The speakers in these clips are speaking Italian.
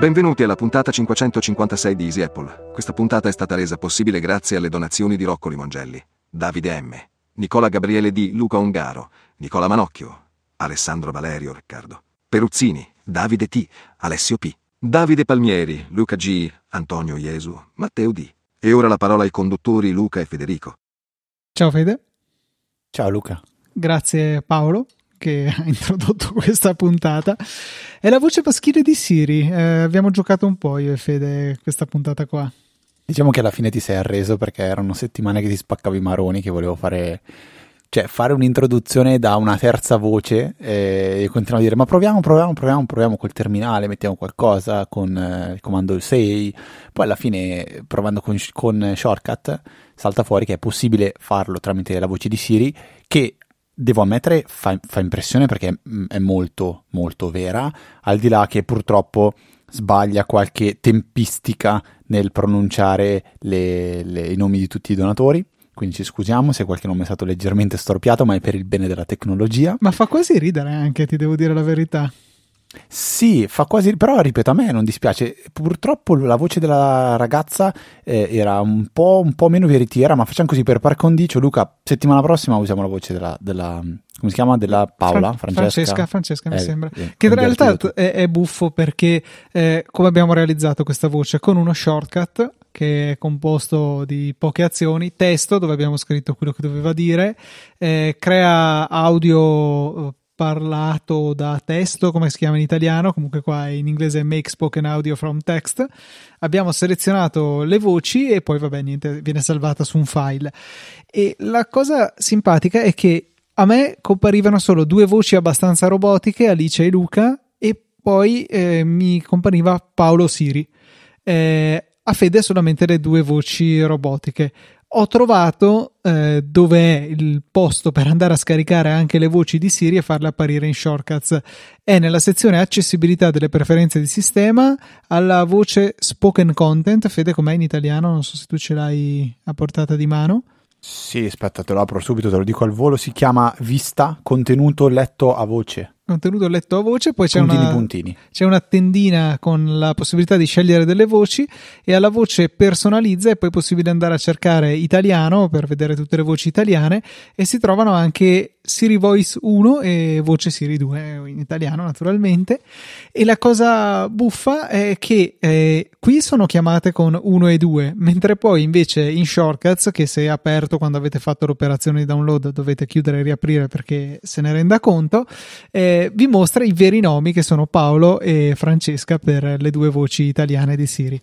Benvenuti alla puntata 556 di Easy Apple. Questa puntata è stata resa possibile grazie alle donazioni di Rocco Limongelli, Davide M, Nicola Gabriele D, Luca Ongaro, Nicola Manocchio, Alessandro Valerio Riccardo, Peruzzini, Davide T, Alessio P, Davide Palmieri, Luca G, Antonio Iesu, Matteo D. E ora la parola ai conduttori Luca e Federico. Ciao Fede. Ciao Luca. Grazie Paolo che ha introdotto questa puntata. È la voce maschile di Siri. Eh, abbiamo giocato un po' io e Fede questa puntata qua. Diciamo che alla fine ti sei arreso perché erano settimane che ti spaccavi i maroni, che volevo fare, cioè, fare un'introduzione da una terza voce e continuavo a dire ma proviamo, proviamo, proviamo, proviamo col terminale, mettiamo qualcosa con eh, il comando 6. Poi alla fine, provando con, con Shortcut, salta fuori che è possibile farlo tramite la voce di Siri che devo ammettere fa, fa impressione perché mm, è molto molto vera, al di là che purtroppo sbaglia qualche tempistica nel pronunciare le, le, i nomi di tutti i donatori. Quindi ci scusiamo se qualche nome è stato leggermente storpiato, ma è per il bene della tecnologia. Ma fa quasi ridere anche, ti devo dire la verità. Sì, fa quasi, però ripeto, a me non dispiace. Purtroppo la voce della ragazza eh, era un po', un po', meno veritiera, ma facciamo così per par condicio. Luca, settimana prossima usiamo la voce della, della come si chiama? Della Paola? Fran- Francesca? Francesca, Francesca mi eh, sembra. Eh, che in realtà è, è, buffo perché eh, come abbiamo realizzato questa voce? Con uno shortcut che è composto di poche azioni, testo dove abbiamo scritto quello che doveva dire, eh, crea audio eh, parlato da testo, come si chiama in italiano, comunque qua in inglese Make Spoken Audio from Text. Abbiamo selezionato le voci e poi vabbè niente, viene salvata su un file. E la cosa simpatica è che a me comparivano solo due voci abbastanza robotiche, Alice e Luca, e poi eh, mi compariva Paolo Siri. Eh, a Fede solamente le due voci robotiche ho trovato eh, dove è il posto per andare a scaricare anche le voci di Siri e farle apparire in shortcuts. È nella sezione accessibilità delle preferenze di sistema alla voce spoken content. Fede, com'è in italiano? Non so se tu ce l'hai a portata di mano. Sì, aspetta, te lo apro subito, te lo dico al volo. Si chiama Vista contenuto letto a voce contenuto letto a voce, poi c'è puntini, una, puntini. c'è una tendina con la possibilità di scegliere delle voci e alla voce personalizza è poi possibile andare a cercare italiano per vedere tutte le voci italiane e si trovano anche Siri Voice 1 e voce Siri 2 in italiano naturalmente e la cosa buffa è che eh, qui sono chiamate con 1 e 2 mentre poi invece in shortcuts che se è aperto quando avete fatto l'operazione di download dovete chiudere e riaprire perché se ne renda conto eh, vi mostra i veri nomi che sono Paolo e Francesca per le due voci italiane di Siri.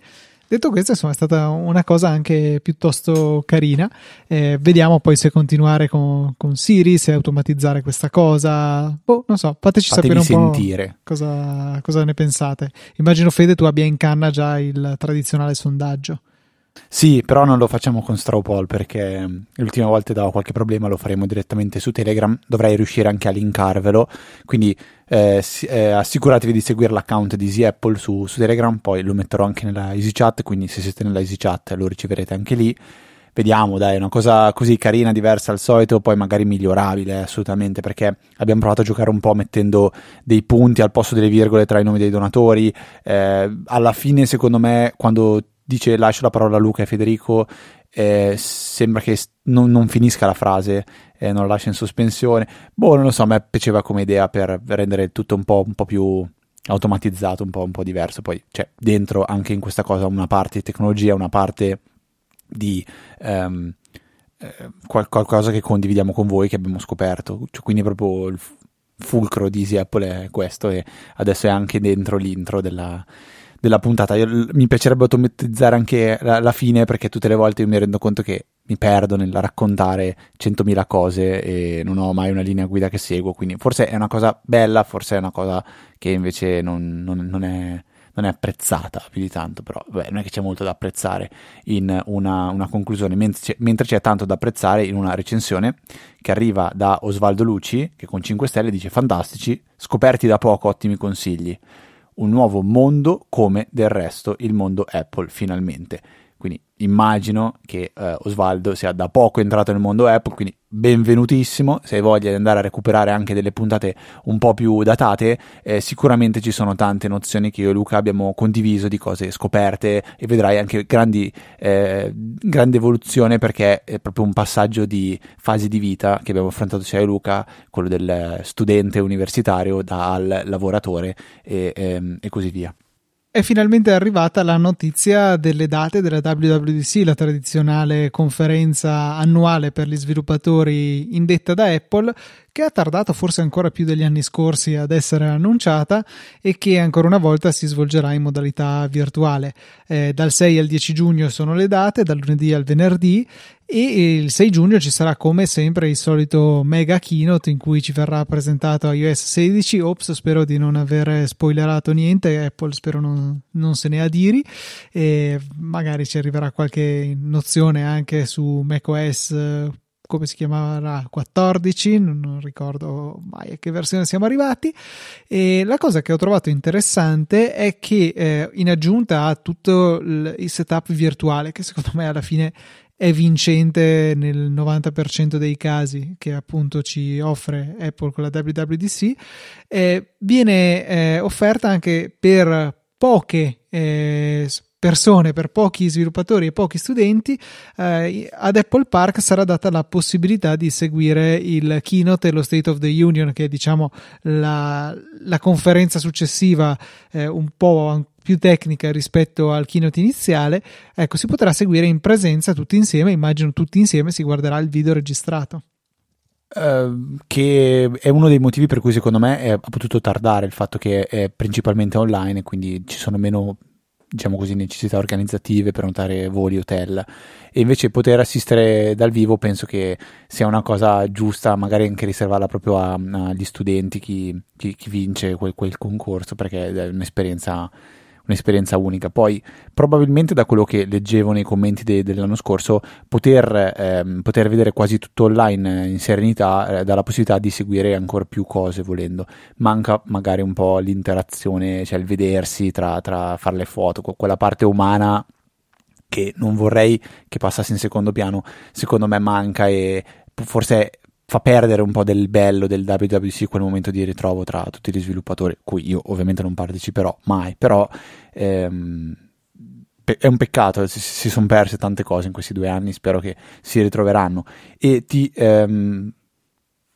Detto questo, insomma, è stata una cosa anche piuttosto carina. Eh, vediamo poi se continuare con, con, Siri, se automatizzare questa cosa. Boh, non so, fateci Fatevi sapere un sentire. po' cosa, cosa ne pensate. Immagino, Fede, tu abbia in canna già il tradizionale sondaggio. Sì, però non lo facciamo con Strawpoll perché mm, l'ultima volta dava qualche problema, lo faremo direttamente su Telegram, dovrei riuscire anche a linkarvelo, quindi eh, eh, assicuratevi di seguire l'account di Easy su, su, Telegram, poi lo metterò anche nella EasyChat, quindi se siete nella EasyChat lo riceverete anche lì. Vediamo, dai, una cosa così carina, diversa al solito, poi magari migliorabile, assolutamente, perché abbiamo provato a giocare un po' mettendo dei punti al posto delle virgole tra i nomi dei donatori. Eh, alla fine, secondo me, quando dice lascio la parola a Luca e Federico, eh, sembra che non, non, finisca la frase, eh, non la lascia in sospensione. Boh, non lo so, a me piaceva come idea per rendere tutto un po', un po più automatizzato, un po', un po', diverso. Poi c'è dentro anche in questa cosa una parte di tecnologia, una parte di um, eh, qualcosa che condividiamo con voi, che abbiamo scoperto. Cioè, quindi proprio il fulcro di Easy Apple è questo e adesso è anche dentro l'intro della della puntata. Io, mi piacerebbe automatizzare anche la, la, fine perché tutte le volte io mi rendo conto che mi perdo nel raccontare 100.000 cose e non ho mai una linea guida che seguo. Quindi forse è una cosa bella, forse è una cosa che invece non, non, non, è, non è, apprezzata più di tanto. Però beh, non è che c'è molto da apprezzare in una, una conclusione, mentre c'è, mentre c'è tanto da apprezzare in una recensione che arriva da Osvaldo Luci che con 5 stelle dice fantastici, scoperti da poco, ottimi consigli un nuovo mondo come del resto il mondo Apple finalmente. quindi immagino che eh, Osvaldo sia da poco entrato nel mondo Apple, quindi benvenutissimo. Se hai voglia di andare a recuperare anche delle puntate un po' più datate, eh, sicuramente ci sono tante nozioni che io e Luca abbiamo condiviso di cose scoperte e vedrai anche grandi, eh, grande evoluzione perché è proprio un passaggio di fasi di vita che abbiamo affrontato sia io e Luca, quello del studente universitario dal lavoratore e, ehm, e così via è finalmente arrivata la notizia delle date della WWDC, la tradizionale conferenza annuale per gli sviluppatori indetta da Apple, che ha tardato forse ancora più degli anni scorsi ad essere annunciata e che ancora una volta si svolgerà in modalità virtuale. Eh, dal 6 al 10 giugno sono le date, dal lunedì al venerdì e il 6 giugno ci sarà come sempre il solito mega keynote in cui ci verrà presentato iOS 16 ops spero di non aver spoilerato niente Apple spero non, non se ne adiri e magari ci arriverà qualche nozione anche su macOS come si chiamava 14, non ricordo mai a che versione siamo arrivati. E la cosa che ho trovato interessante è che eh, in aggiunta a tutto il, il setup virtuale, che secondo me alla fine è vincente nel 90% dei casi che appunto ci offre Apple con la WWDC, eh, viene eh, offerta anche per poche eh, persone, per pochi sviluppatori e pochi studenti, eh, ad Apple Park sarà data la possibilità di seguire il keynote e lo State of the Union, che è diciamo la, la conferenza successiva eh, un po' più tecnica rispetto al keynote iniziale. Ecco, si potrà seguire in presenza tutti insieme, immagino tutti insieme si guarderà il video registrato. Uh, che è uno dei motivi per cui secondo me ha potuto tardare il fatto che è principalmente online quindi ci sono meno diciamo così, necessità organizzative, per notare voli, hotel. E invece poter assistere dal vivo penso che sia una cosa giusta, magari anche riservarla proprio agli studenti, chi, chi, chi vince quel, quel, concorso, perché è un'esperienza un'esperienza unica. Poi, probabilmente da quello che leggevo nei commenti de- dell'anno scorso, poter, ehm, poter, vedere quasi tutto online in serenità eh, dà la possibilità di seguire ancora più cose volendo. Manca magari un po' l'interazione, cioè il vedersi tra, tra fare le foto, quella parte umana che non vorrei che passasse in secondo piano, secondo me manca e forse fa perdere un po' del bello del WWC quel momento di ritrovo tra tutti gli sviluppatori, cui io ovviamente non parteciperò mai, però ehm, è un peccato, si, si sono perse tante cose in questi due anni, spero che si ritroveranno. E ti ehm,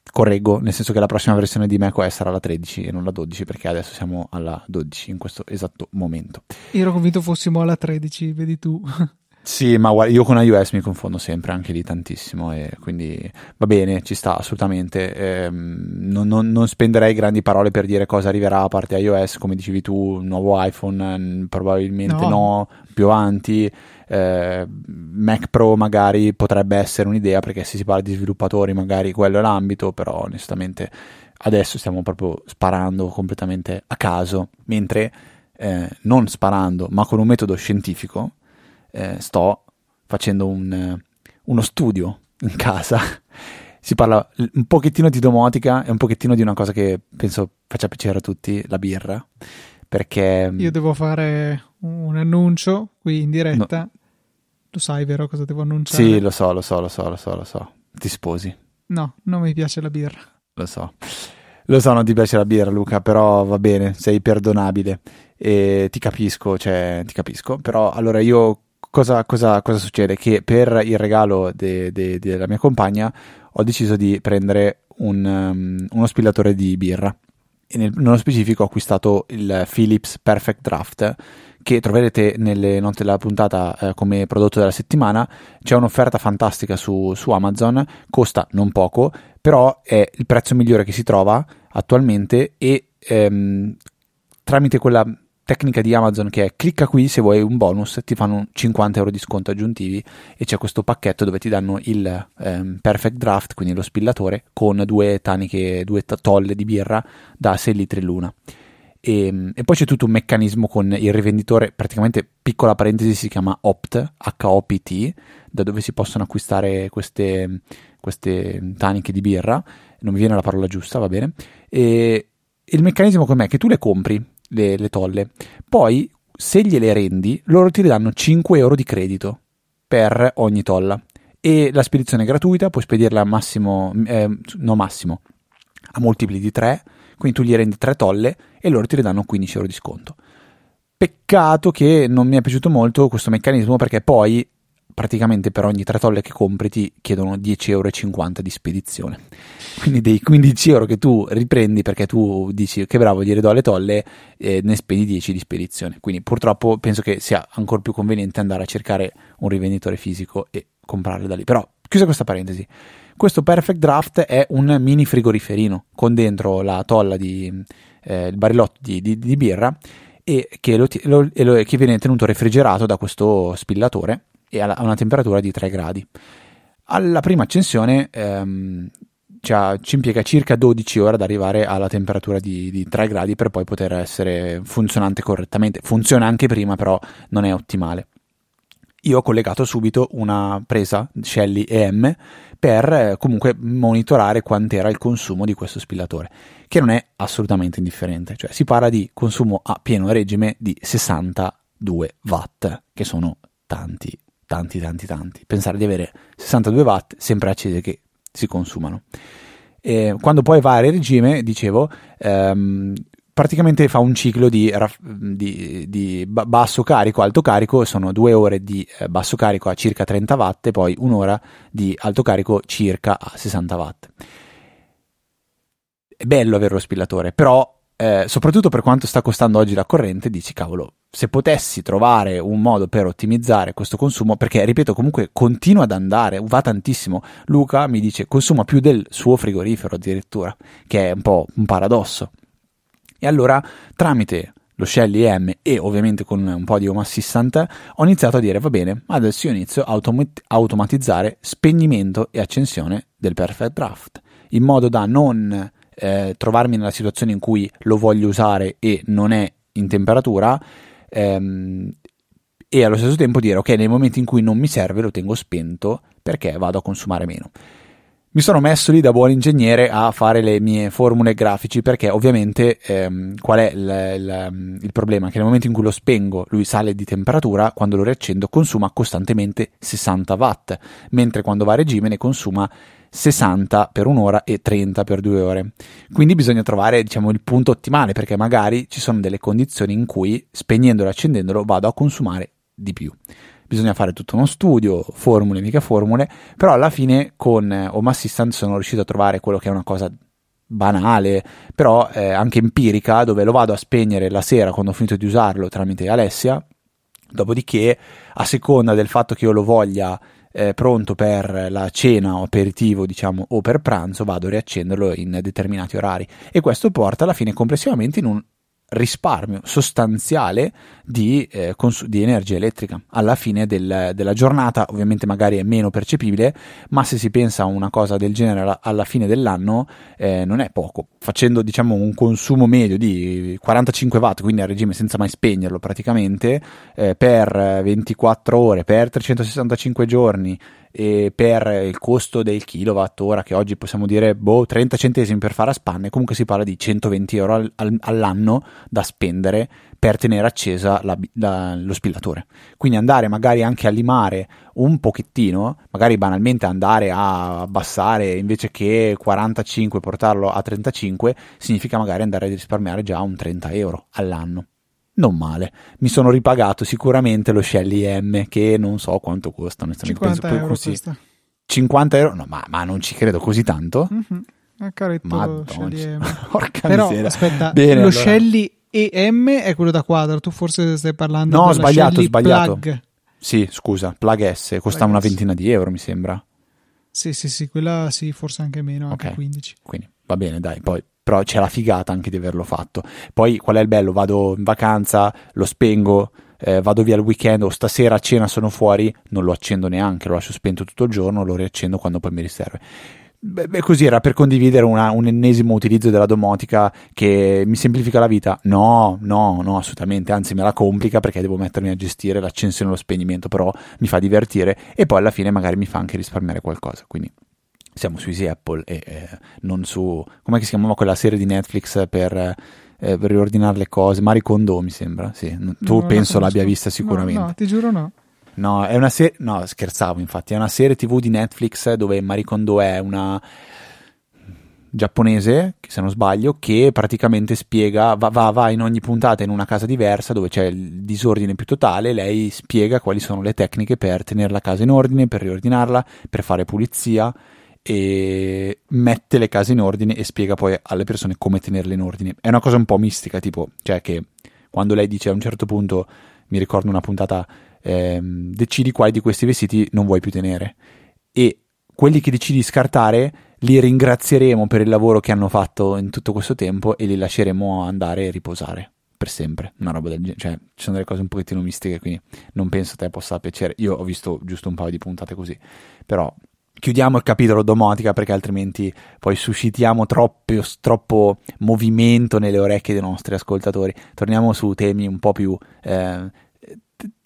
correggo, nel senso che la prossima versione di macOS sarà la 13 e non la 12, perché adesso siamo alla 12 in questo esatto momento. Ero convinto fossimo alla 13, vedi tu. Sì, ma guarda, io con iOS mi confondo sempre, anche lì tantissimo, e quindi va bene, ci sta assolutamente. Eh, non, non, non, spenderei grandi parole per dire cosa arriverà a parte iOS, come dicevi tu, nuovo iPhone probabilmente no, no più avanti. Eh, Mac Pro magari potrebbe essere un'idea perché se si parla di sviluppatori magari quello è l'ambito, però onestamente adesso stiamo proprio sparando completamente a caso, mentre eh, non sparando ma con un metodo scientifico eh, sto facendo un, uno studio in casa. si parla un pochettino di domotica e un pochettino di una cosa che penso faccia piacere a tutti, la birra. Perché... Io devo fare un annuncio qui in diretta. No. Lo sai, vero, cosa devo annunciare? Sì, lo so, lo so, lo so, lo so, lo so. Ti sposi? No, non mi piace la birra. Lo so. Lo so, non ti piace la birra, Luca, però va bene, sei perdonabile. E ti capisco, cioè, ti capisco. Però allora io cosa, cosa, cosa succede? Che per il regalo de, de, della mia compagna ho deciso di prendere un, um, uno spillatore di birra. E nel, nello specifico ho acquistato il Philips Perfect Draft che troverete nelle note della puntata eh, come prodotto della settimana. C'è un'offerta fantastica su, su, Amazon, costa non poco, però è il prezzo migliore che si trova attualmente e ehm, tramite quella tecnica di Amazon che è clicca qui se vuoi un bonus, ti fanno 50 euro di sconto aggiuntivi e c'è questo pacchetto dove ti danno il ehm, Perfect Draft, quindi lo spillatore, con due taniche, due tolle di birra da 6 litri l'una. E, ehm, e, poi c'è tutto un meccanismo con il rivenditore, praticamente piccola parentesi, si chiama Opt, H-O-P-T, da dove si possono acquistare queste, queste taniche di birra, non mi viene la parola giusta, va bene. E il meccanismo com'è? Che tu le compri le, le tolle. Poi se gliele rendi, loro ti ridanno 5 euro di credito per ogni tolla e la spedizione è gratuita, puoi spedirla a massimo, eh, no massimo, a multipli di 3, quindi tu gli rendi 3 tolle e loro ti ridanno 15 euro di sconto. Peccato che non mi è piaciuto molto questo meccanismo perché poi praticamente per ogni 3 tolle che compri ti chiedono 10,50 euro di spedizione. Quindi dei 15 euro che tu riprendi perché tu dici che bravo gli ridò le tolle, eh, ne spedi 10 di spedizione. Quindi purtroppo penso che sia ancora più conveniente andare a cercare un rivenditore fisico e comprarle da lì. Però, chiusa questa parentesi, questo Perfect Draft è un mini frigoriferino con dentro la tolla di eh, il barilotto di, di, di birra e che, lo, lo, che, viene tenuto refrigerato da questo spillatore e a una temperatura di 3 gradi. Alla prima accensione ehm, cioè, ci impiega circa 12 ore ad arrivare alla temperatura di, di 3 gradi per poi poter essere funzionante correttamente. Funziona anche prima, però non è ottimale io ho collegato subito una presa Shelly EM per eh, comunque monitorare quant'era il consumo di questo spillatore, che non è assolutamente indifferente, cioè si parla di consumo a pieno regime di 62 watt, che sono tanti, tanti, tanti, tanti. Pensare di avere 62 watt sempre accese che si consumano. E quando poi va a regime, dicevo, ehm, praticamente fa un ciclo di, di, di, basso carico, alto carico, sono due ore di eh, basso carico a circa 30 watt e poi un'ora di alto carico circa a 60 watt. È bello avere lo spillatore, però eh, soprattutto per quanto sta costando oggi la corrente, dici cavolo, se potessi trovare un modo per ottimizzare questo consumo, perché ripeto comunque continua ad andare, va tantissimo. Luca mi dice consuma più del suo frigorifero addirittura, che è un po' un paradosso e allora tramite lo Shelly M e ovviamente con un po' di Home Assistant ho iniziato a dire va bene, adesso io inizio a automat- automatizzare spegnimento e accensione del Perfect Draft in modo da non eh, trovarmi nella situazione in cui lo voglio usare e non è in temperatura ehm, e allo stesso tempo dire ok nei momenti in cui non mi serve lo tengo spento perché vado a consumare meno mi sono messo lì da buon ingegnere a fare le mie formule grafici perché ovviamente ehm, qual è il, il, il, problema? Che nel momento in cui lo spengo lui sale di temperatura, quando lo riaccendo consuma costantemente 60 watt, mentre quando va a regime ne consuma 60 per un'ora e 30 per due ore. Quindi bisogna trovare diciamo, il punto ottimale perché magari ci sono delle condizioni in cui spegnendolo e accendendolo vado a consumare di più bisogna fare tutto uno studio, formule, mica formule, però alla fine con eh, Home Assistant sono riuscito a trovare quello che è una cosa banale, però eh, anche empirica, dove lo vado a spegnere la sera quando ho finito di usarlo tramite Alessia, dopodiché a seconda del fatto che io lo voglia eh, pronto per la cena o aperitivo, diciamo, o per pranzo, vado a riaccenderlo in determinati orari. E questo porta alla fine complessivamente in un risparmio sostanziale di, eh, cons- di energia elettrica alla fine del, della giornata ovviamente magari è meno percepibile ma se si pensa a una cosa del genere alla, fine dell'anno eh, non è poco. Facendo diciamo un consumo medio di 45 watt quindi a regime senza mai spegnerlo praticamente eh, per 24 ore per 365 giorni e per il costo del kilowattora che oggi possiamo dire boh 30 centesimi per fare a spanne comunque si parla di 120 euro al, al, all'anno da spendere per tenere accesa la, la, lo spillatore. Quindi andare magari anche a limare un pochettino magari banalmente andare a abbassare invece che 45 portarlo a 35 significa magari andare a risparmiare già un 30 euro all'anno non male. Mi sono ripagato sicuramente lo Shelly M che non so quanto costa. 50 euro così. 50 euro? No, ma, ma, non ci credo così tanto. Mm-hmm. Porca Però, miseria. aspetta, Bene, lo allora. Shelly EM è quello da quadro. Tu forse stai parlando No, della sbagliato, Shelly sbagliato. Plug. Sì, scusa, Plug S costa Plug una S. ventina di euro, mi sembra. Sì, sì, sì, quella sì, forse anche meno, anche Ok. 15. Quindi va bene, dai, poi però c'è la figata anche di averlo fatto. Poi qual è il bello? Vado in vacanza, lo spengo, eh, vado via il weekend o stasera a cena sono fuori, non lo accendo neanche, lo lascio spento tutto il giorno, lo riaccendo quando poi mi riserve. Beh, così era per condividere una- un ennesimo utilizzo della domotica che mi semplifica la vita. No, no, no, assolutamente, anzi me la complica perché devo mettermi a gestire l'accensione e lo spegnimento, però mi fa divertire e poi alla fine magari mi fa anche risparmiare qualcosa. Quindi siamo su Easy Apple e eh, non su come si chiamava quella serie di Netflix per eh, per riordinare le cose. Maricondo mi sembra, sì. Tu no, penso l'abbia vista sicuramente. No, no, ti giuro no. No, è una serie. No, scherzavo, infatti. È una serie TV di Netflix dove Maricondo è una giapponese, se non sbaglio, che praticamente spiega, va, va, va, in ogni puntata in una casa diversa dove c'è il disordine più totale, lei spiega quali sono le tecniche per tenere la casa in ordine, per riordinarla, per fare pulizia e mette le case in ordine e spiega poi alle persone come tenerle in ordine. È una cosa un po' mistica, tipo, cioè che quando lei dice a un certo punto, mi ricordo una puntata, ehm, decidi quali di questi vestiti non vuoi più tenere e quelli che decidi di scartare li ringrazieremo per il lavoro che hanno fatto in tutto questo tempo e li lasceremo andare e riposare per sempre, una roba del genere, cioè ci sono delle cose un pochettino mistiche, quindi non penso a te possa piacere. Io ho visto giusto un paio di puntate così, però chiudiamo il capitolo domotica perché altrimenti poi suscitiamo troppo, troppo movimento nelle orecchie dei nostri ascoltatori. Torniamo su temi un po' più eh,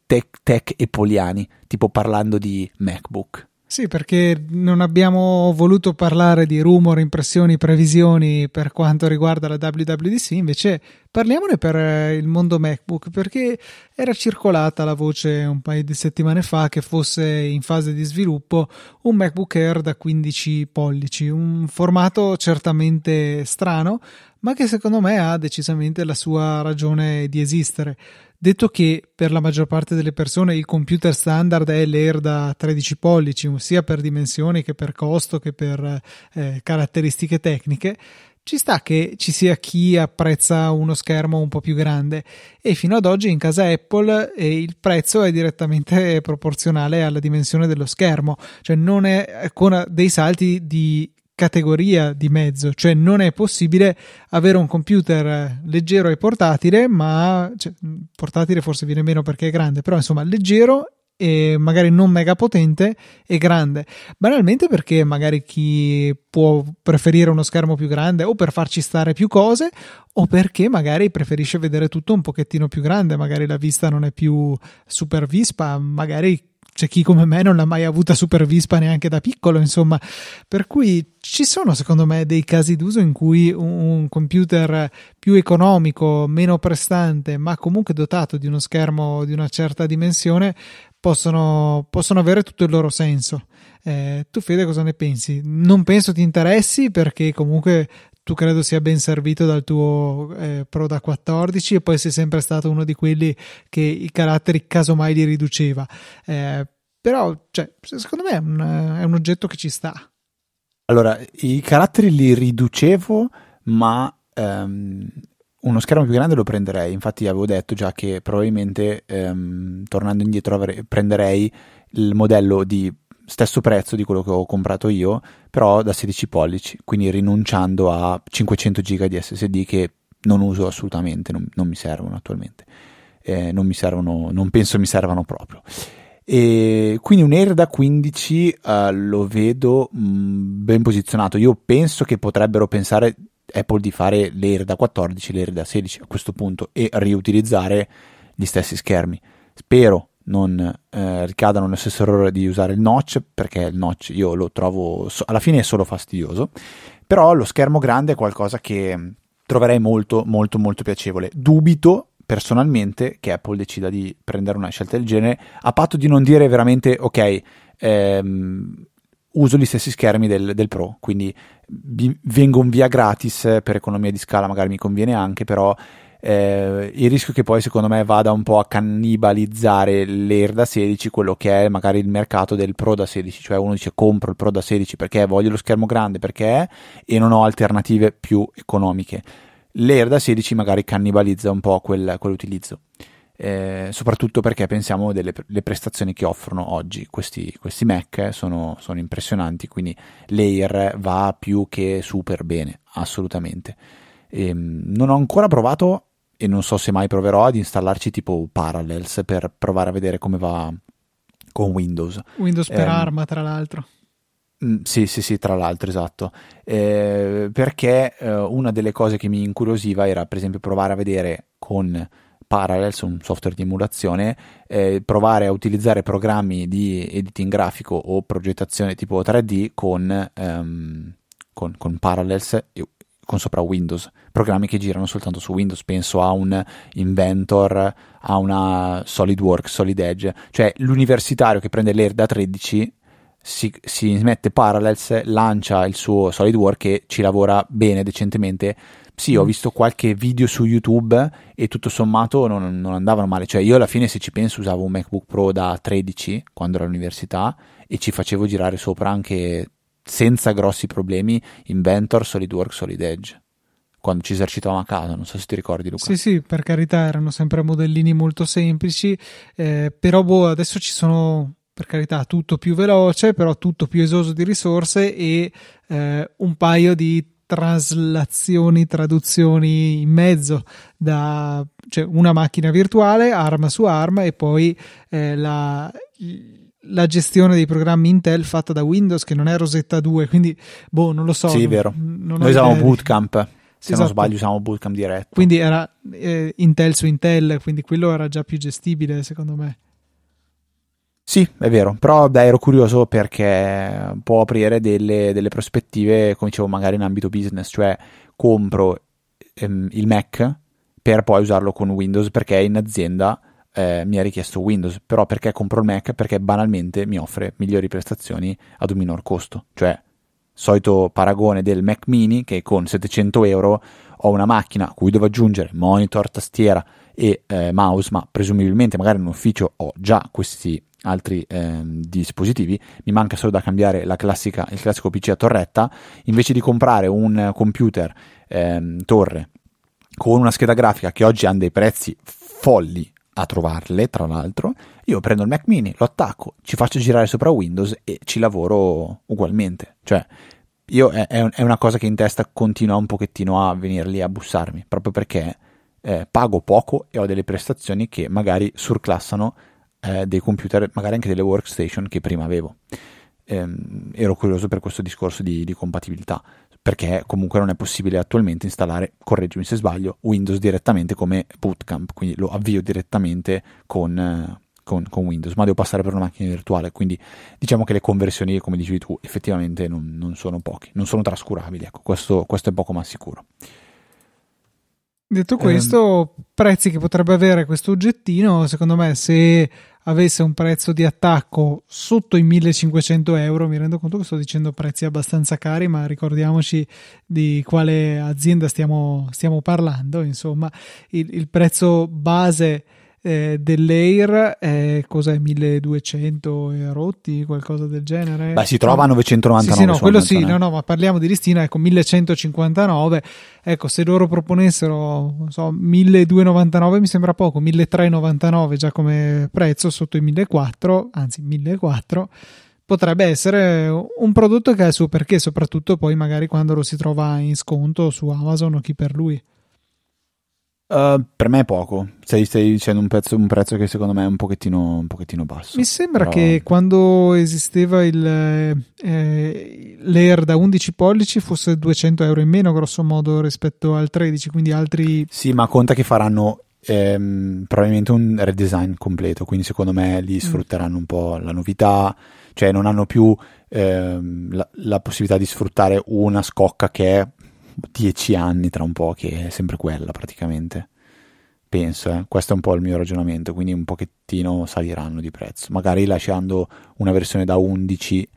tech, tech e poliani, tipo parlando di MacBook. Sì, perché non abbiamo voluto parlare di rumor, impressioni, previsioni per quanto riguarda la WWDC, invece parliamone per eh, il mondo MacBook, perché era circolata la voce un paio di settimane fa che fosse in fase di sviluppo un MacBook Air da 15 pollici, un formato certamente strano, ma che secondo me ha decisamente la sua ragione di esistere. Detto che per la maggior parte delle persone il computer standard è l'Air da 13 pollici, sia per dimensioni che per costo che per eh, caratteristiche tecniche, ci sta che ci sia chi apprezza uno schermo un po' più grande. E fino ad oggi in casa Apple eh, il prezzo è direttamente proporzionale alla dimensione dello schermo, cioè non è con dei salti di categoria di mezzo, cioè non è possibile avere un computer leggero e portatile, ma cioè, portatile forse viene meno perché è grande, però insomma leggero e magari non mega potente e grande. Banalmente perché magari chi può preferire uno schermo più grande o per farci stare più cose o perché magari preferisce vedere tutto un pochettino più grande, magari la vista non è più super vispa, magari c'è chi come me non l'ha mai avuta super vispa neanche da piccolo, insomma, per cui ci sono secondo me dei casi d'uso in cui un computer più economico, meno prestante, ma comunque dotato di uno schermo di una certa dimensione possono, possono avere tutto il loro senso. Eh, tu Fede cosa ne pensi? Non penso ti interessi perché comunque tu credo sia ben servito dal tuo eh, Pro da 14 e poi sei sempre stato uno di quelli che i caratteri casomai li riduceva. Eh, però, cioè, secondo me è un, è un, oggetto che ci sta. Allora, i caratteri li riducevo, ma um, uno schermo più grande lo prenderei. Infatti, avevo detto già che probabilmente, um, tornando indietro, avrei, prenderei il modello di stesso prezzo di quello che ho comprato io, però da 16 pollici, quindi rinunciando a 500 giga di SSD che non uso assolutamente, non, non mi servono attualmente. Eh, non mi servono, non penso mi servano proprio. E quindi un Air da 15 uh, eh, lo vedo mh, mm, ben posizionato. Io penso che potrebbero pensare Apple di fare l'Air da 14, l'Air da 16 a questo punto e riutilizzare gli stessi schermi. Spero non eh, ricadano nello stesso errore di usare il notch, perché il notch io lo trovo so- alla fine è solo fastidioso, però lo schermo grande è qualcosa che troverei molto molto molto piacevole. Dubito personalmente che Apple decida di prendere una scelta del genere, a patto di non dire veramente ok, ehm, uso gli stessi schermi del, del Pro, quindi vengo via gratis per economia di scala, magari mi conviene anche, però eh, il rischio che poi secondo me vada un po' a cannibalizzare l'Air da 16 quello che è magari il mercato del Pro da 16 cioè uno dice compro il Pro da 16 perché voglio lo schermo grande perché e non ho alternative più economiche. l'Air da 16 magari cannibalizza un po' quel, quell'utilizzo. Eh, soprattutto perché pensiamo delle prestazioni che offrono oggi questi, questi Mac eh, sono, sono impressionanti quindi l'Air va più che super bene assolutamente. E, ehm, non ho ancora provato e non so se mai proverò ad installarci tipo Parallels per provare a vedere come va con Windows. Windows per eh, arma, tra l'altro. Mm, sì, sì, sì, tra l'altro, esatto. Eh, perché eh, una delle cose che mi incuriosiva era, per esempio, provare a vedere con Parallels, un software di emulazione, eh, provare a utilizzare programmi di editing grafico o progettazione tipo 3D con, ehm, con, con Parallels con sopra Windows, programmi che girano soltanto su Windows, penso a un Inventor, a una SolidWorks, Solid Edge, cioè l'universitario che prende l'Air da 13 si, si mette Parallels, lancia il suo SolidWorks e ci lavora bene, decentemente. Sì, ho mm. visto qualche video su YouTube e tutto sommato non, non andavano male. Cioè, io alla fine, se ci penso, usavo un MacBook Pro da 13 quando ero all'università e ci facevo girare sopra anche senza grossi problemi Inventor, SolidWorks, Solid Edge quando ci esercitavamo a casa, non so se ti ricordi Luca. Sì, sì, per carità erano sempre modellini molto semplici, eh, però boh, adesso ci sono, per carità, tutto più veloce, però tutto più esoso di risorse e eh, un paio di traslazioni, traduzioni in mezzo da cioè una macchina virtuale, arma su arma e poi eh, la la gestione dei programmi Intel fatta da Windows che non è Rosetta 2, quindi boh, non lo so. Sì, non, vero. Noi usavamo Bootcamp. Se esatto. non sbaglio usavamo Bootcamp diretto. Quindi era eh, Intel su Intel, quindi quello era già più gestibile secondo me. Sì, è vero, però beh, ero curioso perché può aprire delle, delle, prospettive, come dicevo, magari in ambito business, cioè compro ehm, il Mac per poi usarlo con Windows perché in azienda eh, mi ha richiesto Windows, però perché compro il Mac? Perché banalmente mi offre migliori prestazioni ad un minor costo, cioè solito paragone del Mac mini che con 700 euro ho una macchina a cui devo aggiungere monitor, tastiera e eh, mouse, ma presumibilmente magari in ufficio ho già questi altri eh, dispositivi, mi manca solo da cambiare la classica, il classico PC a torretta, invece di comprare un computer eh, torre con una scheda grafica che oggi hanno dei prezzi folli a trovarle, tra l'altro, io prendo il Mac mini, lo attacco, ci faccio girare sopra Windows e ci lavoro ugualmente. Cioè, io è, è una cosa che in testa continua un pochettino a venirli a bussarmi, proprio perché eh, pago poco e ho delle prestazioni che magari surclassano eh, dei computer, magari anche delle workstation che prima avevo. Ehm, ero curioso per questo discorso di, di compatibilità perché comunque non è possibile attualmente installare, correggimi se sbaglio, Windows direttamente come bootcamp, quindi lo avvio direttamente con, con, con, Windows, ma devo passare per una macchina virtuale, quindi diciamo che le conversioni, come dicevi tu, effettivamente non, non sono poche, non sono trascurabili, ecco, questo, questo è poco ma sicuro. Detto questo, ehm, prezzi che potrebbe avere questo oggettino, secondo me, se avesse un prezzo di attacco sotto i 1500 euro, mi rendo conto che sto dicendo prezzi abbastanza cari, ma ricordiamoci di quale azienda stiamo, stiamo parlando. Insomma, il, il prezzo base eh, dell'Air è cos'è 1200 e rotti qualcosa del genere? Beh si trova a 999 sì, sì no quello sì no no ma parliamo di listina ecco 1159 ecco se loro proponessero non so 1299 mi sembra poco 1399 già come prezzo sotto i 1400 anzi 1400 potrebbe essere un prodotto che ha il suo perché soprattutto poi magari quando lo si trova in sconto su Amazon o chi per lui Uh, per me è poco. Stai, stai dicendo un, pezzo, un, prezzo che secondo me è un pochettino, un pochettino basso. Mi sembra però... che quando esisteva il, eh, l'Air da 11 pollici fosse 200 euro in meno, grosso modo, rispetto al 13. Quindi altri. Sì, ma conta che faranno ehm, probabilmente un redesign completo. Quindi secondo me lì mm. sfrutteranno un po' la novità. Cioè, non hanno più ehm, la, la possibilità di sfruttare una scocca che è dieci anni tra un po' che è sempre quella praticamente. Penso, eh. questo è un po' il mio ragionamento, quindi un pochettino saliranno di prezzo, magari lasciando una versione da 11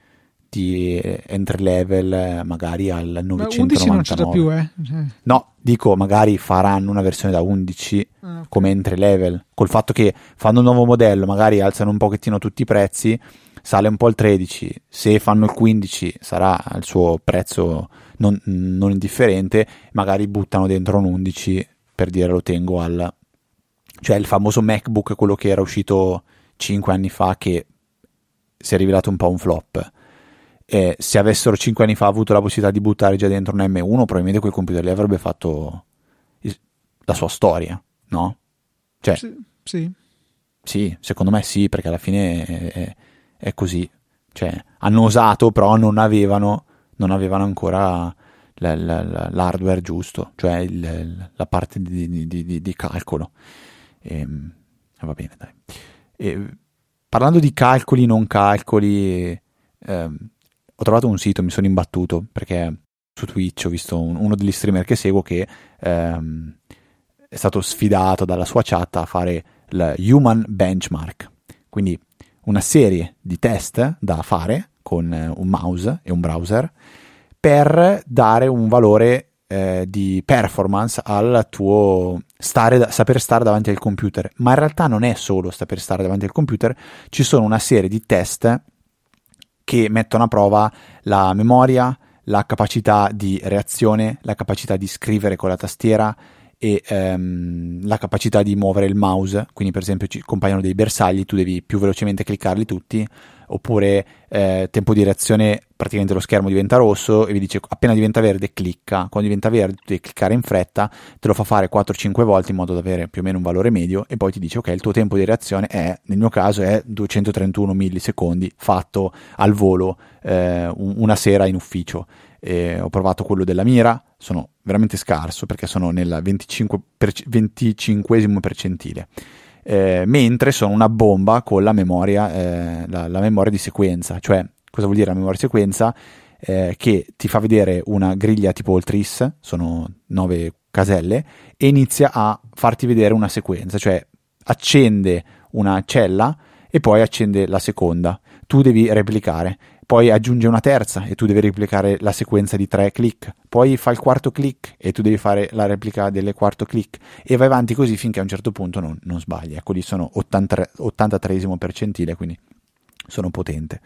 di eh, entry level eh, magari al 999. 11 non c'è più, eh? Cioè. No, dico magari faranno una versione da 11 ah, okay. come entry level, col fatto che fanno un nuovo modello, magari alzano un pochettino tutti i prezzi, sale un po' il 13, se fanno il 15 sarà il suo prezzo non, non indifferente, magari buttano dentro un 11 per dire lo tengo al... cioè il famoso MacBook, quello che era uscito 5 anni fa, che si è rivelato un po' un flop. E se avessero 5 anni fa avuto la possibilità di buttare già dentro un M1, probabilmente quel computer lì avrebbe fatto la sua storia, no? Cioè, sì, sì. sì secondo me sì, perché alla fine è, è, è così. Cioè, hanno osato, però non avevano non avevano ancora l'hardware giusto, cioè la parte di, di, di, di calcolo. E, ehm, va bene, dai. E, parlando di calcoli, non calcoli, eh, ho trovato un sito, mi sono imbattuto perché su Twitch, ho visto un, uno degli streamer che seguo che ehm, è stato sfidato dalla sua chat a fare il Human Benchmark, quindi una serie di test da fare con eh, un mouse e un browser per dare un valore eh, di performance al tuo stare, saper stare davanti al computer. Ma in realtà non è solo saper stare davanti al computer, ci sono una serie di test che mettono a prova la memoria, la capacità di reazione, la capacità di scrivere con la tastiera e ehm, la capacità di muovere il mouse. Quindi, per esempio, ci compaiono dei bersagli, tu devi più velocemente cliccarli tutti oppure eh, tempo di reazione praticamente lo schermo diventa rosso e vi dice appena diventa verde clicca, quando diventa verde tu devi cliccare in fretta, te lo fa fare 4-5 volte in modo da avere più o meno un valore medio e poi ti dice ok il tuo tempo di reazione è, nel mio caso è 231 millisecondi fatto al volo eh, una sera in ufficio. Eh, ho provato quello della mira, sono veramente scarso perché sono nel 25, per, 25 percentile eh, mentre sono una bomba con la memoria, eh, la, la, memoria di sequenza. Cioè, cosa vuol dire la memoria di sequenza? Eh, che ti fa vedere una griglia tipo il tris, sono nove caselle, e inizia a farti vedere una sequenza, cioè accende una cella e poi accende la seconda. Tu devi replicare poi aggiunge una terza e tu devi replicare la sequenza di tre click, poi fa il quarto click e tu devi fare la replica del quarto click e vai avanti così finché a un certo punto non, non sbagli. Ecco lì sono 83, 83 percentile, quindi sono potente.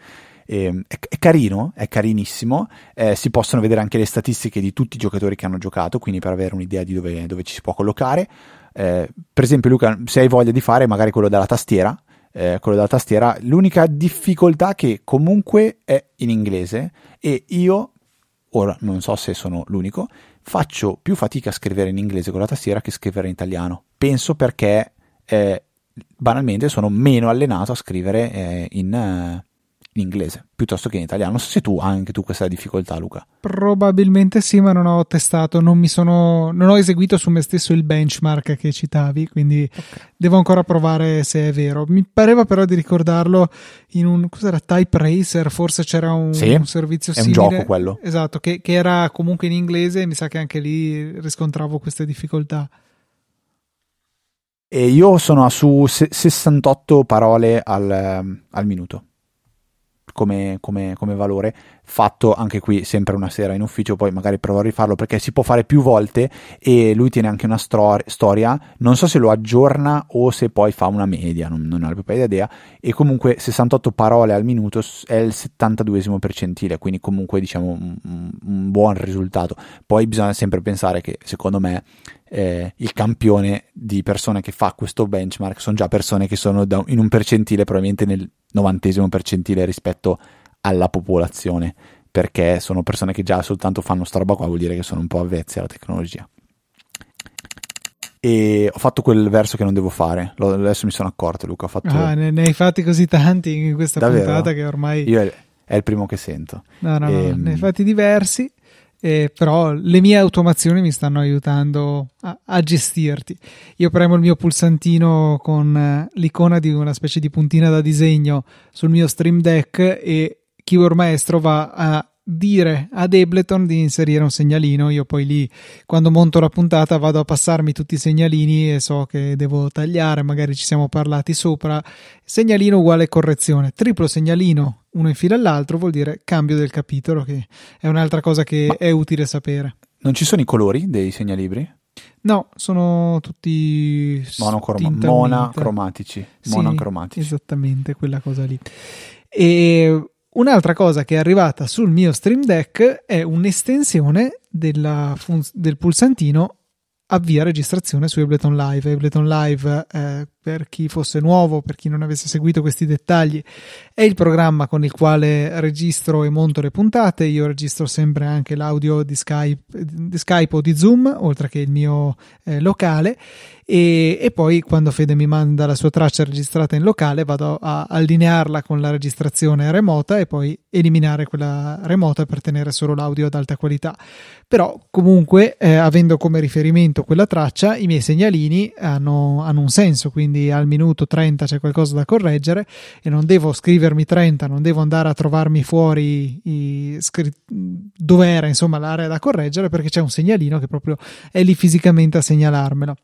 E, ehm, è, è, carino, è carinissimo, eh, si possono vedere anche le statistiche di tutti i giocatori che hanno giocato, quindi per avere un'idea di dove, dove ci si può collocare. Eh, per esempio Luca, se hai voglia di fare magari quello della tastiera, eh, quello della tastiera. L'unica difficoltà che comunque è in inglese e io, ora non so se sono l'unico, faccio più fatica a scrivere in inglese con la tastiera che scrivere in italiano. Penso perché eh, banalmente sono meno allenato a scrivere eh, in, eh, in inglese piuttosto che in italiano. Non so se tu hai anche tu questa difficoltà, Luca. Probabilmente sì, ma non ho testato, non mi sono non ho eseguito su me stesso il benchmark che citavi, quindi okay. devo ancora provare se è vero. Mi pareva però di ricordarlo in un cos'era Type Racer, forse c'era un, sì, un servizio simile. È un gioco quello. Esatto, che, che era comunque in inglese e mi sa che anche lì riscontravo queste difficoltà. E io sono su 68 parole al, al minuto come, come, come, valore, fatto anche qui sempre una sera in ufficio, poi magari provo a rifarlo perché si può fare più volte e lui tiene anche una stor- storia, non so se lo aggiorna o se poi fa una media, non, non ho la propria idea, e comunque 68 parole al minuto è il 72 percentile, quindi comunque diciamo un, un buon risultato. Poi bisogna sempre pensare che secondo me eh, il campione di persone che fa questo benchmark sono già persone che sono da, in un percentile probabilmente nel novantesimo percentile rispetto alla popolazione perché sono persone che già soltanto fanno sta roba qua vuol dire che sono un po' avvezze alla tecnologia e ho fatto quel verso che non devo fare adesso mi sono accorto Luca ho fatto... ah, ne, ne hai fatti così tanti in questa Davvero? puntata che ormai io è, è il primo che sento no no, e, no ehm, ne hai fatti diversi eh, però le mie automazioni mi stanno aiutando a, a, gestirti. Io premo il mio pulsantino con eh, l'icona di una specie di puntina da disegno sul mio Stream Deck e Keyboard Maestro va a dire ad Ableton di inserire un segnalino. Io poi lì, quando monto la puntata, vado a passarmi tutti i segnalini e so che devo tagliare, magari ci siamo parlati sopra. Segnalino uguale correzione, triplo segnalino uno in fila all'altro vuol dire cambio del capitolo, che è un'altra cosa che Ma è utile sapere. Non ci sono i colori dei segnalibri? No, sono tutti Monocrom- monocromatici. Sì, monocromatici. Esattamente, quella cosa lì. E Un'altra cosa che è arrivata sul mio Stream Deck è un'estensione fun- del pulsantino avvia registrazione su Ableton Live. Ableton Live, eh, per chi fosse nuovo, per chi non avesse seguito questi dettagli, è il programma con il quale registro e monto le puntate. Io registro sempre anche l'audio di Skype, di Skype o di Zoom, oltre che il mio eh, locale. E, e, poi quando Fede mi manda la sua traccia registrata in locale vado a allinearla con la registrazione remota e poi eliminare quella remota per tenere solo l'audio ad alta qualità però comunque eh, avendo come riferimento quella traccia, i miei segnalini hanno, hanno, un senso, quindi al minuto 30 c'è qualcosa da correggere e non devo scrivermi 30, non devo andare a trovarmi fuori i, scri- dove era insomma l'area da correggere perché c'è un segnalino che proprio è lì fisicamente a segnalarmelo.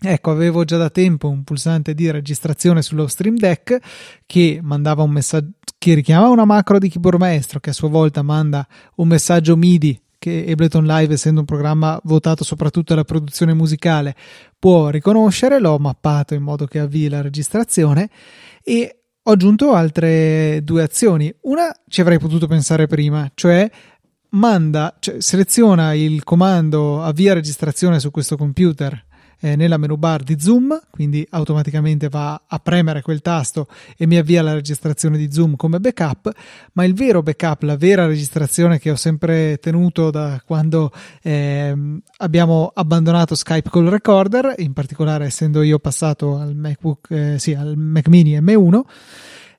Ecco, avevo già da tempo un pulsante di registrazione sullo Stream Deck che mandava un messaggio che richiamava una macro di keyboard maestro che a sua volta manda un messaggio MIDI che Ableton Live, essendo un programma votato soprattutto alla produzione musicale, può riconoscere. L'ho mappato in modo che avvii la registrazione e ho aggiunto altre due azioni. Una ci avrei potuto pensare prima, cioè manda, cioè seleziona il comando avvia registrazione su questo computer eh, nella menu bar di Zoom, quindi automaticamente va a premere quel tasto e mi avvia la registrazione di Zoom come backup, ma il vero backup, la vera registrazione che ho sempre tenuto da quando eh, abbiamo abbandonato Skype Call Recorder, in particolare essendo io passato al MacBook, eh, sì, al Mac Mini M1,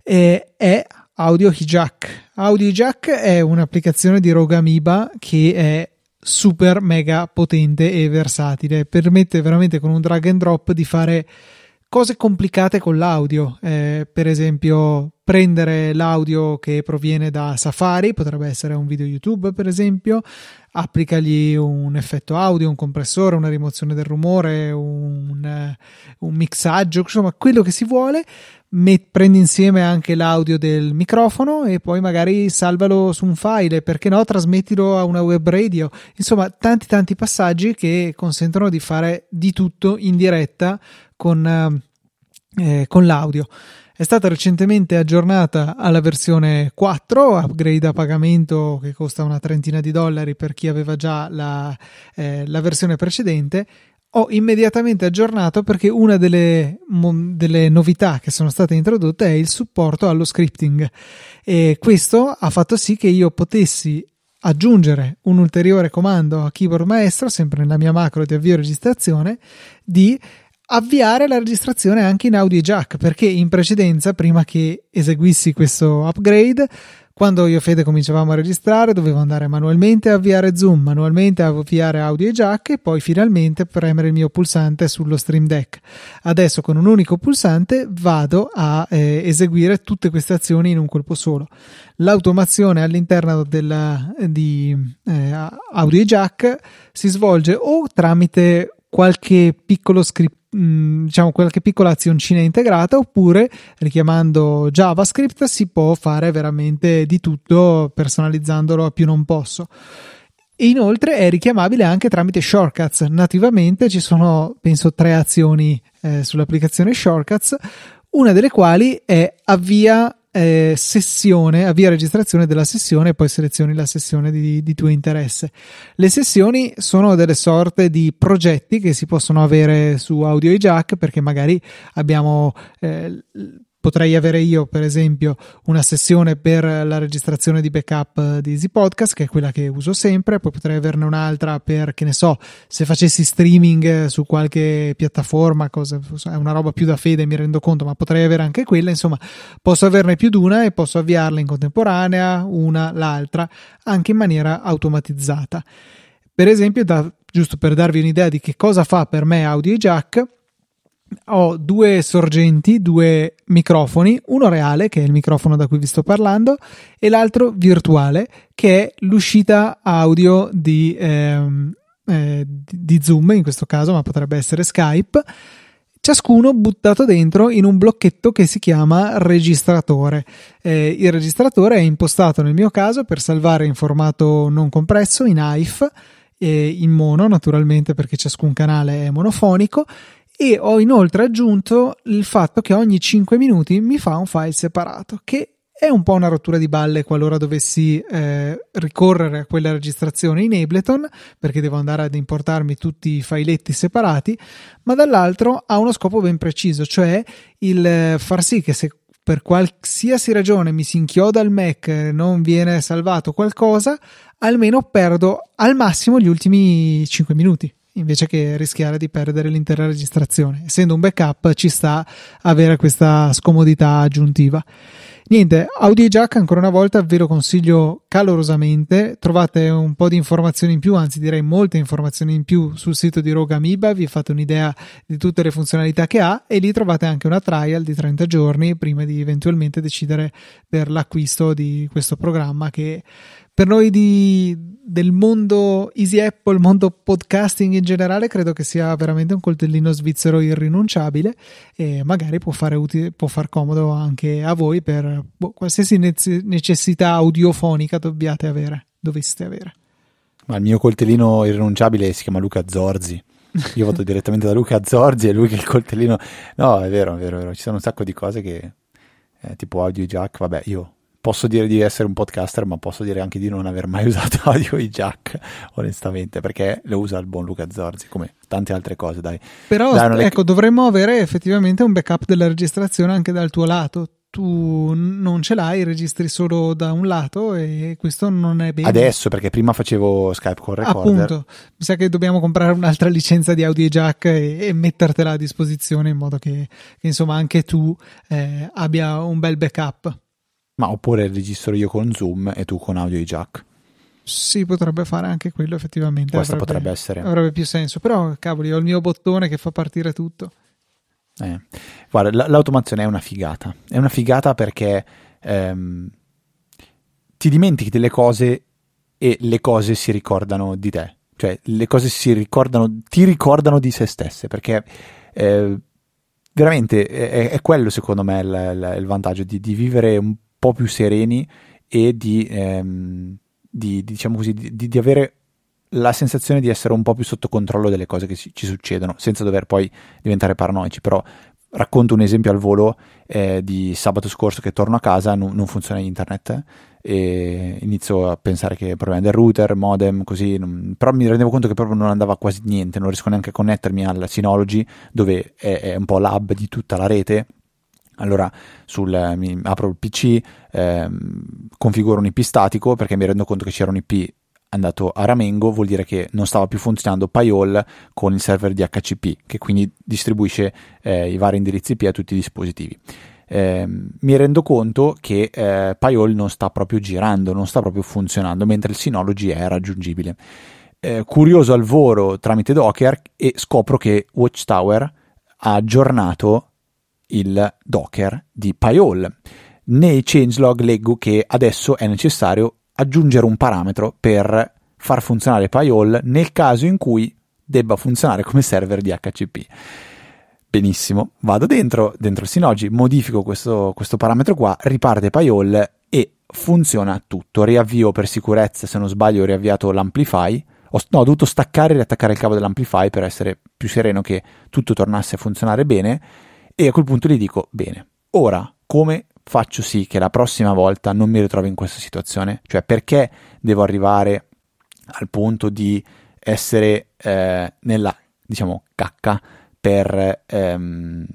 eh, è Audio Hijack. Audio Hijack è un'applicazione di Rogue Amoeba che è super mega potente e versatile. Permette veramente con un drag and drop di fare cose complicate con l'audio. Eh, per esempio, prendere l'audio che proviene da Safari, potrebbe essere un video YouTube, per esempio, applicagli un effetto audio, un compressore, una rimozione del rumore, un, un mixaggio, insomma, quello che si vuole met- prendi insieme anche l'audio del microfono e poi magari salvalo su un file, perché no, trasmettilo a una web radio. Insomma, tanti tanti passaggi che consentono di fare di tutto in diretta con, eh, con l'audio. È stata recentemente aggiornata alla versione 4, upgrade a pagamento che costa una trentina di dollari per chi aveva già la, eh, la versione precedente ho immediatamente aggiornato perché una delle, delle, novità che sono state introdotte è il supporto allo scripting e questo ha fatto sì che io potessi aggiungere un ulteriore comando a keyboard maestro sempre nella mia macro di avvio registrazione di avviare la registrazione anche in audio jack perché in precedenza prima che eseguissi questo upgrade quando io e Fede cominciavamo a registrare, dovevo andare manualmente a avviare Zoom, manualmente a avviare audio e jack e poi finalmente premere il mio pulsante sullo Stream Deck. Adesso con un unico pulsante vado a eh, eseguire tutte queste azioni in un colpo solo. L'automazione all'interno della, di eh, audio jack si svolge o tramite qualche piccolo script Diciamo qualche piccola azioncina integrata oppure richiamando JavaScript si può fare veramente di tutto personalizzandolo a più non posso. Inoltre è richiamabile anche tramite shortcuts. Nativamente ci sono, penso, tre azioni eh, sull'applicazione shortcuts, una delle quali è avvia eh, sessione, avvia registrazione della sessione e poi selezioni la sessione di, di, tuo interesse. Le sessioni sono delle sorte di progetti che si possono avere su Audio Jack perché magari abbiamo eh, potrei avere io, per esempio, una sessione per la registrazione di backup di Easy Podcast, che è quella che uso sempre, poi potrei averne un'altra per, che ne so, se facessi streaming su qualche piattaforma, cosa, è una roba più da fede, mi rendo conto, ma potrei avere anche quella, insomma, posso averne più di una e posso avviarla in contemporanea, una, l'altra, anche in maniera automatizzata. Per esempio, da, giusto per darvi un'idea di che cosa fa per me Audio Jack, ho due sorgenti, due microfoni, uno reale, che è il microfono da cui vi sto parlando, e l'altro virtuale, che è l'uscita audio di, ehm, eh, di Zoom, in questo caso, ma potrebbe essere Skype, ciascuno buttato dentro in un blocchetto che si chiama registratore. Eh, il registratore è impostato nel mio caso per salvare in formato non compresso, in AIF, eh, in mono naturalmente perché ciascun canale è monofonico e ho inoltre aggiunto il fatto che ogni 5 minuti mi fa un file separato che è un po' una rottura di balle qualora dovessi eh, ricorrere a quella registrazione in Ableton perché devo andare ad importarmi tutti i filetti separati ma dall'altro ha uno scopo ben preciso cioè il far sì che se per qualsiasi ragione mi si inchioda il Mac non viene salvato qualcosa almeno perdo al massimo gli ultimi 5 minuti invece che rischiare di perdere l'intera registrazione. Essendo un backup ci sta avere questa scomodità aggiuntiva. Niente, Audio Jack ancora una volta ve lo consiglio calorosamente. Trovate un po' di informazioni in più, anzi direi molte informazioni in più sul sito di Rogue Amoeba. Vi fate un'idea di tutte le funzionalità che ha e lì trovate anche una trial di 30 giorni prima di eventualmente decidere per l'acquisto di questo programma che per noi di, del mondo Easy Apple, mondo podcasting in generale, credo che sia veramente un coltellino svizzero irrinunciabile e magari può fare utile, può far comodo anche a voi per boh, qualsiasi necessità audiofonica dobbiate avere, doveste avere. Ma il mio coltellino irrinunciabile si chiama Luca Zorzi. Io vado direttamente da Luca Zorzi e lui che il coltellino. No, è vero, è vero, è vero. Ci sono un sacco di cose che, eh, tipo audio jack, vabbè, io posso dire di essere un podcaster, ma posso dire anche di non aver mai usato audio jack, onestamente, perché lo usa il buon Luca Zorzi, come tante altre cose, dai. Però, dai, ecco, le... dovremmo avere effettivamente un backup della registrazione anche dal tuo lato. Tu non ce l'hai, registri solo da un lato e questo non è bene. Adesso, perché prima facevo Skype con Recorder. Appunto, mi sa che dobbiamo comprare un'altra licenza di audio jack e, e mettertela a disposizione in modo che, che insomma anche tu eh, abbia un bel backup. Ma oppure registro io con Zoom e tu con audio jack. Sì, potrebbe fare anche quello effettivamente. Questo avrebbe, potrebbe essere. Avrebbe più senso, però cavoli, ho il mio bottone che fa partire tutto. Eh. Guarda, l'automazione è una figata. È una figata perché ehm, ti dimentichi delle cose e le cose si ricordano di te. Cioè, le cose si ricordano, ti ricordano di se stesse perché eh, veramente è, è, quello secondo me il, il, il vantaggio di, di vivere un po' più sereni e di, ehm, di diciamo così, di, di, avere la sensazione di essere un po' più sotto controllo delle cose che ci, ci succedono, senza dover poi diventare paranoici. Però racconto un esempio al volo eh, di sabato scorso che torno a casa, non, non funziona internet e inizio a pensare che problema del router, modem, così, non, però mi rendevo conto che proprio non andava quasi niente, non riesco neanche a connettermi al Synology dove è, è un po' l'hub di tutta la rete allora sul, mi apro il PC, ehm, configuro un IP statico perché mi rendo conto che c'era un IP andato a ramengo, vuol dire che non stava più funzionando Payol con il server di HCP, che quindi distribuisce eh, i vari indirizzi IP a tutti i dispositivi. Eh, mi rendo conto che eh, Payol non sta proprio girando, non sta proprio funzionando, mentre il Synology è raggiungibile. Eh, curioso al volo tramite Docker e scopro che Watchtower ha aggiornato il Docker di Pyol. Nei changelog leggo che adesso è necessario aggiungere un parametro per far funzionare Pyol nel caso in cui debba funzionare come server di HCP. Benissimo, vado dentro, dentro Synology, modifico questo, questo parametro qua, riparte Pyol e funziona tutto. Riavvio per sicurezza, se non sbaglio ho riavviato l'Amplify, ho, no, ho dovuto staccare e riattaccare il cavo dell'Amplify per essere più sereno che tutto tornasse a funzionare bene e a quel punto gli dico, bene, ora come faccio sì che la prossima volta non mi ritrovi in questa situazione? Cioè perché devo arrivare al punto di essere eh, nella, diciamo, cacca per, ehm,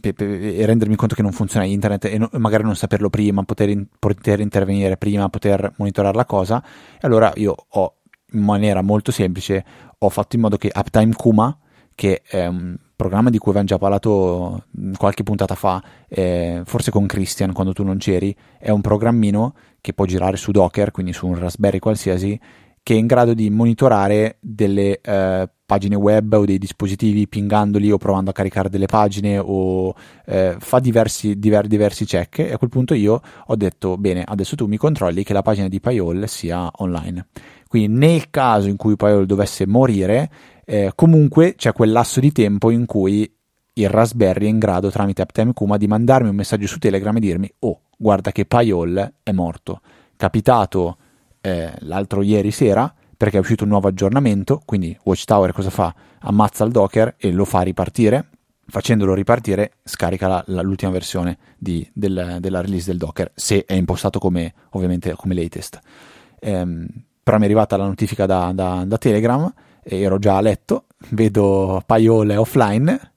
per, per, rendermi conto che non funziona internet e no, magari non saperlo prima, poter, in, poter intervenire prima, poter monitorare la cosa. E allora io ho, in maniera molto semplice, ho fatto in modo che Uptime Kuma, che è un programma di cui avevamo già parlato qualche puntata fa, eh, forse con Christian quando tu non c'eri, è un programmino che può girare su Docker, quindi su un Raspberry qualsiasi, che è in grado di monitorare delle eh, pagine web o dei dispositivi pingandoli o provando a caricare delle pagine o eh, fa diversi, diver, diversi check. E a quel punto io ho detto bene adesso tu mi controlli che la pagina di Payol sia online quindi nel caso in cui Payol dovesse morire eh, comunque c'è quel lasso di tempo in cui il Raspberry è in grado tramite Uptime Kuma di mandarmi un messaggio su Telegram e dirmi oh guarda che Payol è morto capitato eh, l'altro ieri sera perché è uscito un nuovo aggiornamento quindi Watchtower cosa fa? ammazza il Docker e lo fa ripartire. Facendolo ripartire scarica la, la, l'ultima versione di, del, della release del Docker se è impostato come ovviamente come latest. Ehm, però mi è arrivata la notifica da, da, da Telegram ero già a letto, vedo Paiole offline,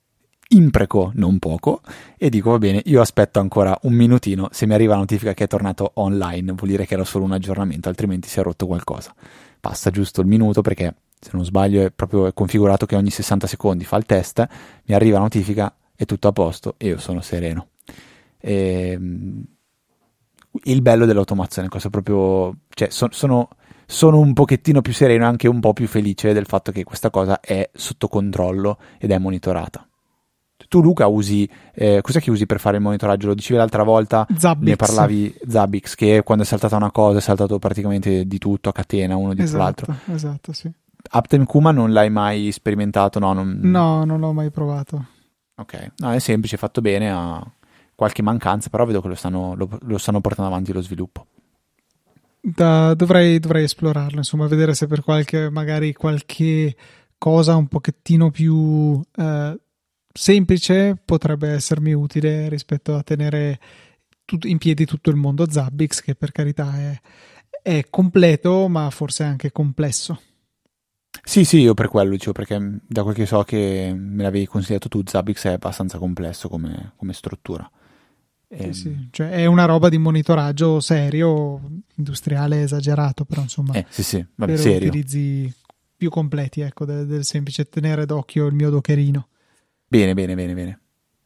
impreco non poco e dico va bene, io aspetto ancora un minutino, se mi arriva la notifica che è tornato online vuol dire che era solo un aggiornamento, altrimenti si è rotto qualcosa. Passa giusto il minuto perché se non sbaglio è proprio configurato che ogni 60 secondi fa il test, mi arriva la notifica, è tutto a posto e io sono sereno. E, ehm, il bello dell'automazione, cosa proprio, cioè, so, sono, sono un pochettino più sereno e anche un po' più felice del fatto che questa cosa è sotto controllo ed è monitorata. Tu Luca usi, eh, cos'è che usi per fare il monitoraggio? Lo dicevi l'altra volta, Zabbix. ne parlavi Zabbix, che quando è saltata una cosa è saltato praticamente di tutto a catena, uno dietro esatto, l'altro. Esatto, sì. Aptem Kuma non l'hai mai sperimentato? No, non... no, non l'ho mai provato. Ok, no, è semplice, fatto bene, ha qualche mancanza, però vedo che lo stanno, lo, lo stanno portando avanti lo sviluppo. Da, dovrei, dovrei, esplorarlo, insomma, vedere se per qualche, magari qualche cosa un pochettino più eh, semplice potrebbe essermi utile rispetto a tenere tut- in piedi tutto il mondo Zabbix, che per carità è, è completo, ma forse anche complesso. Sì, sì, io per quello dicevo, perché da quel che so che me l'avevi consigliato tu, Zabbix è abbastanza complesso come, come struttura. Sì, ehm, sì. Cioè, è una roba di monitoraggio serio, industriale esagerato, però insomma, eh, sì. Vabbè, per serio. utilizzi più completi ecco, del, del semplice tenere d'occhio il mio dockerino. Bene, bene, bene, bene.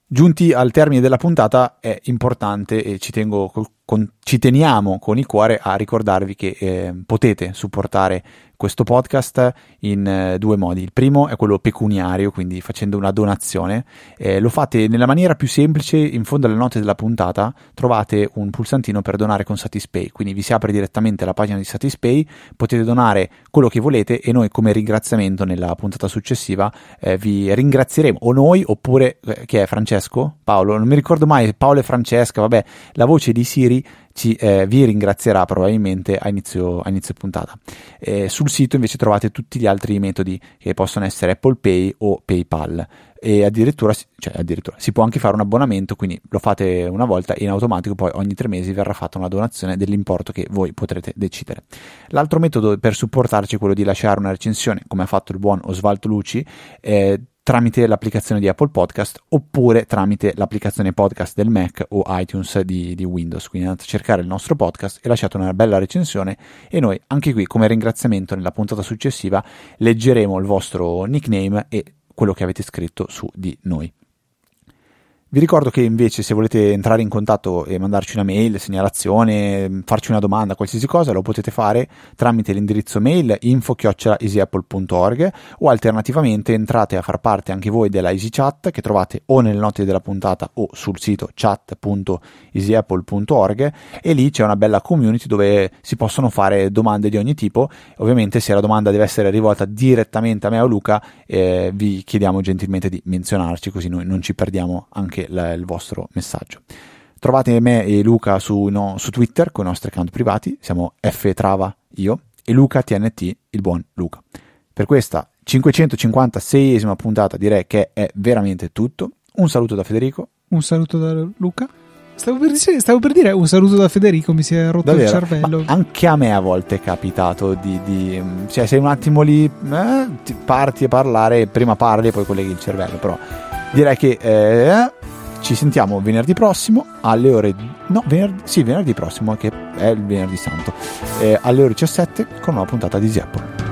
Giunti al termine della puntata è importante e ci, tengo, con, ci teniamo con il cuore a ricordarvi che eh, potete supportare questo podcast in eh, due modi. Il primo è quello pecuniario, quindi facendo una donazione. Eh, lo fate nella maniera più semplice, in fondo alle note della puntata trovate un pulsantino per donare con Satispay, quindi vi si apre direttamente la pagina di Satispay, potete donare quello che volete e noi come ringraziamento nella puntata successiva eh, vi ringrazieremo, o noi oppure, eh, che è Francesco? Paolo? Non mi ricordo mai, Paolo e Francesca, vabbè, la voce di Siri ci, eh, vi ringrazierà probabilmente a inizio, a inizio puntata. Eh, sul sito invece trovate tutti gli altri metodi che possono essere Apple Pay o PayPal e addirittura, cioè addirittura, si può anche fare un abbonamento, quindi lo fate una volta e in automatico poi ogni tre mesi verrà fatta una donazione dell'importo che voi potrete decidere. L'altro metodo per supportarci è quello di lasciare una recensione, come ha fatto il buon Osvaldo Luci, eh, tramite l'applicazione di Apple Podcast oppure tramite l'applicazione podcast del Mac o iTunes di, di, Windows. Quindi andate a cercare il nostro podcast e lasciate una bella recensione e noi anche qui come ringraziamento nella puntata successiva leggeremo il vostro nickname e quello che avete scritto su di noi. Vi ricordo che invece se volete entrare in contatto e mandarci una mail, segnalazione, farci una domanda, qualsiasi cosa, lo potete fare tramite l'indirizzo mail info-easyapple.org o alternativamente entrate a far parte anche voi della EasyChat che trovate o nelle note della puntata o sul sito chat.easyapple.org e lì c'è una bella community dove si possono fare domande di ogni tipo. Ovviamente se la domanda deve essere rivolta direttamente a me o Luca, eh, vi chiediamo gentilmente di menzionarci così noi non ci perdiamo anche la, il vostro messaggio. Trovate me e Luca su, no, su Twitter con i nostri account privati, siamo ftrava io e Luca TNT, il buon Luca. Per questa 556esima puntata direi che è veramente tutto. Un saluto da Federico. Un saluto da Luca. Stavo per, stavo per, dire un saluto da Federico, mi si è rotto Davvero? il cervello. Ma anche a me a volte è capitato di, di, cioè sei un attimo lì, eh, parti a parlare, prima parli e poi colleghi il cervello, però direi che eh, ci sentiamo venerdì prossimo alle ore no venerdì, sì venerdì prossimo che è il venerdì santo eh, alle ore 17 con una puntata di Apple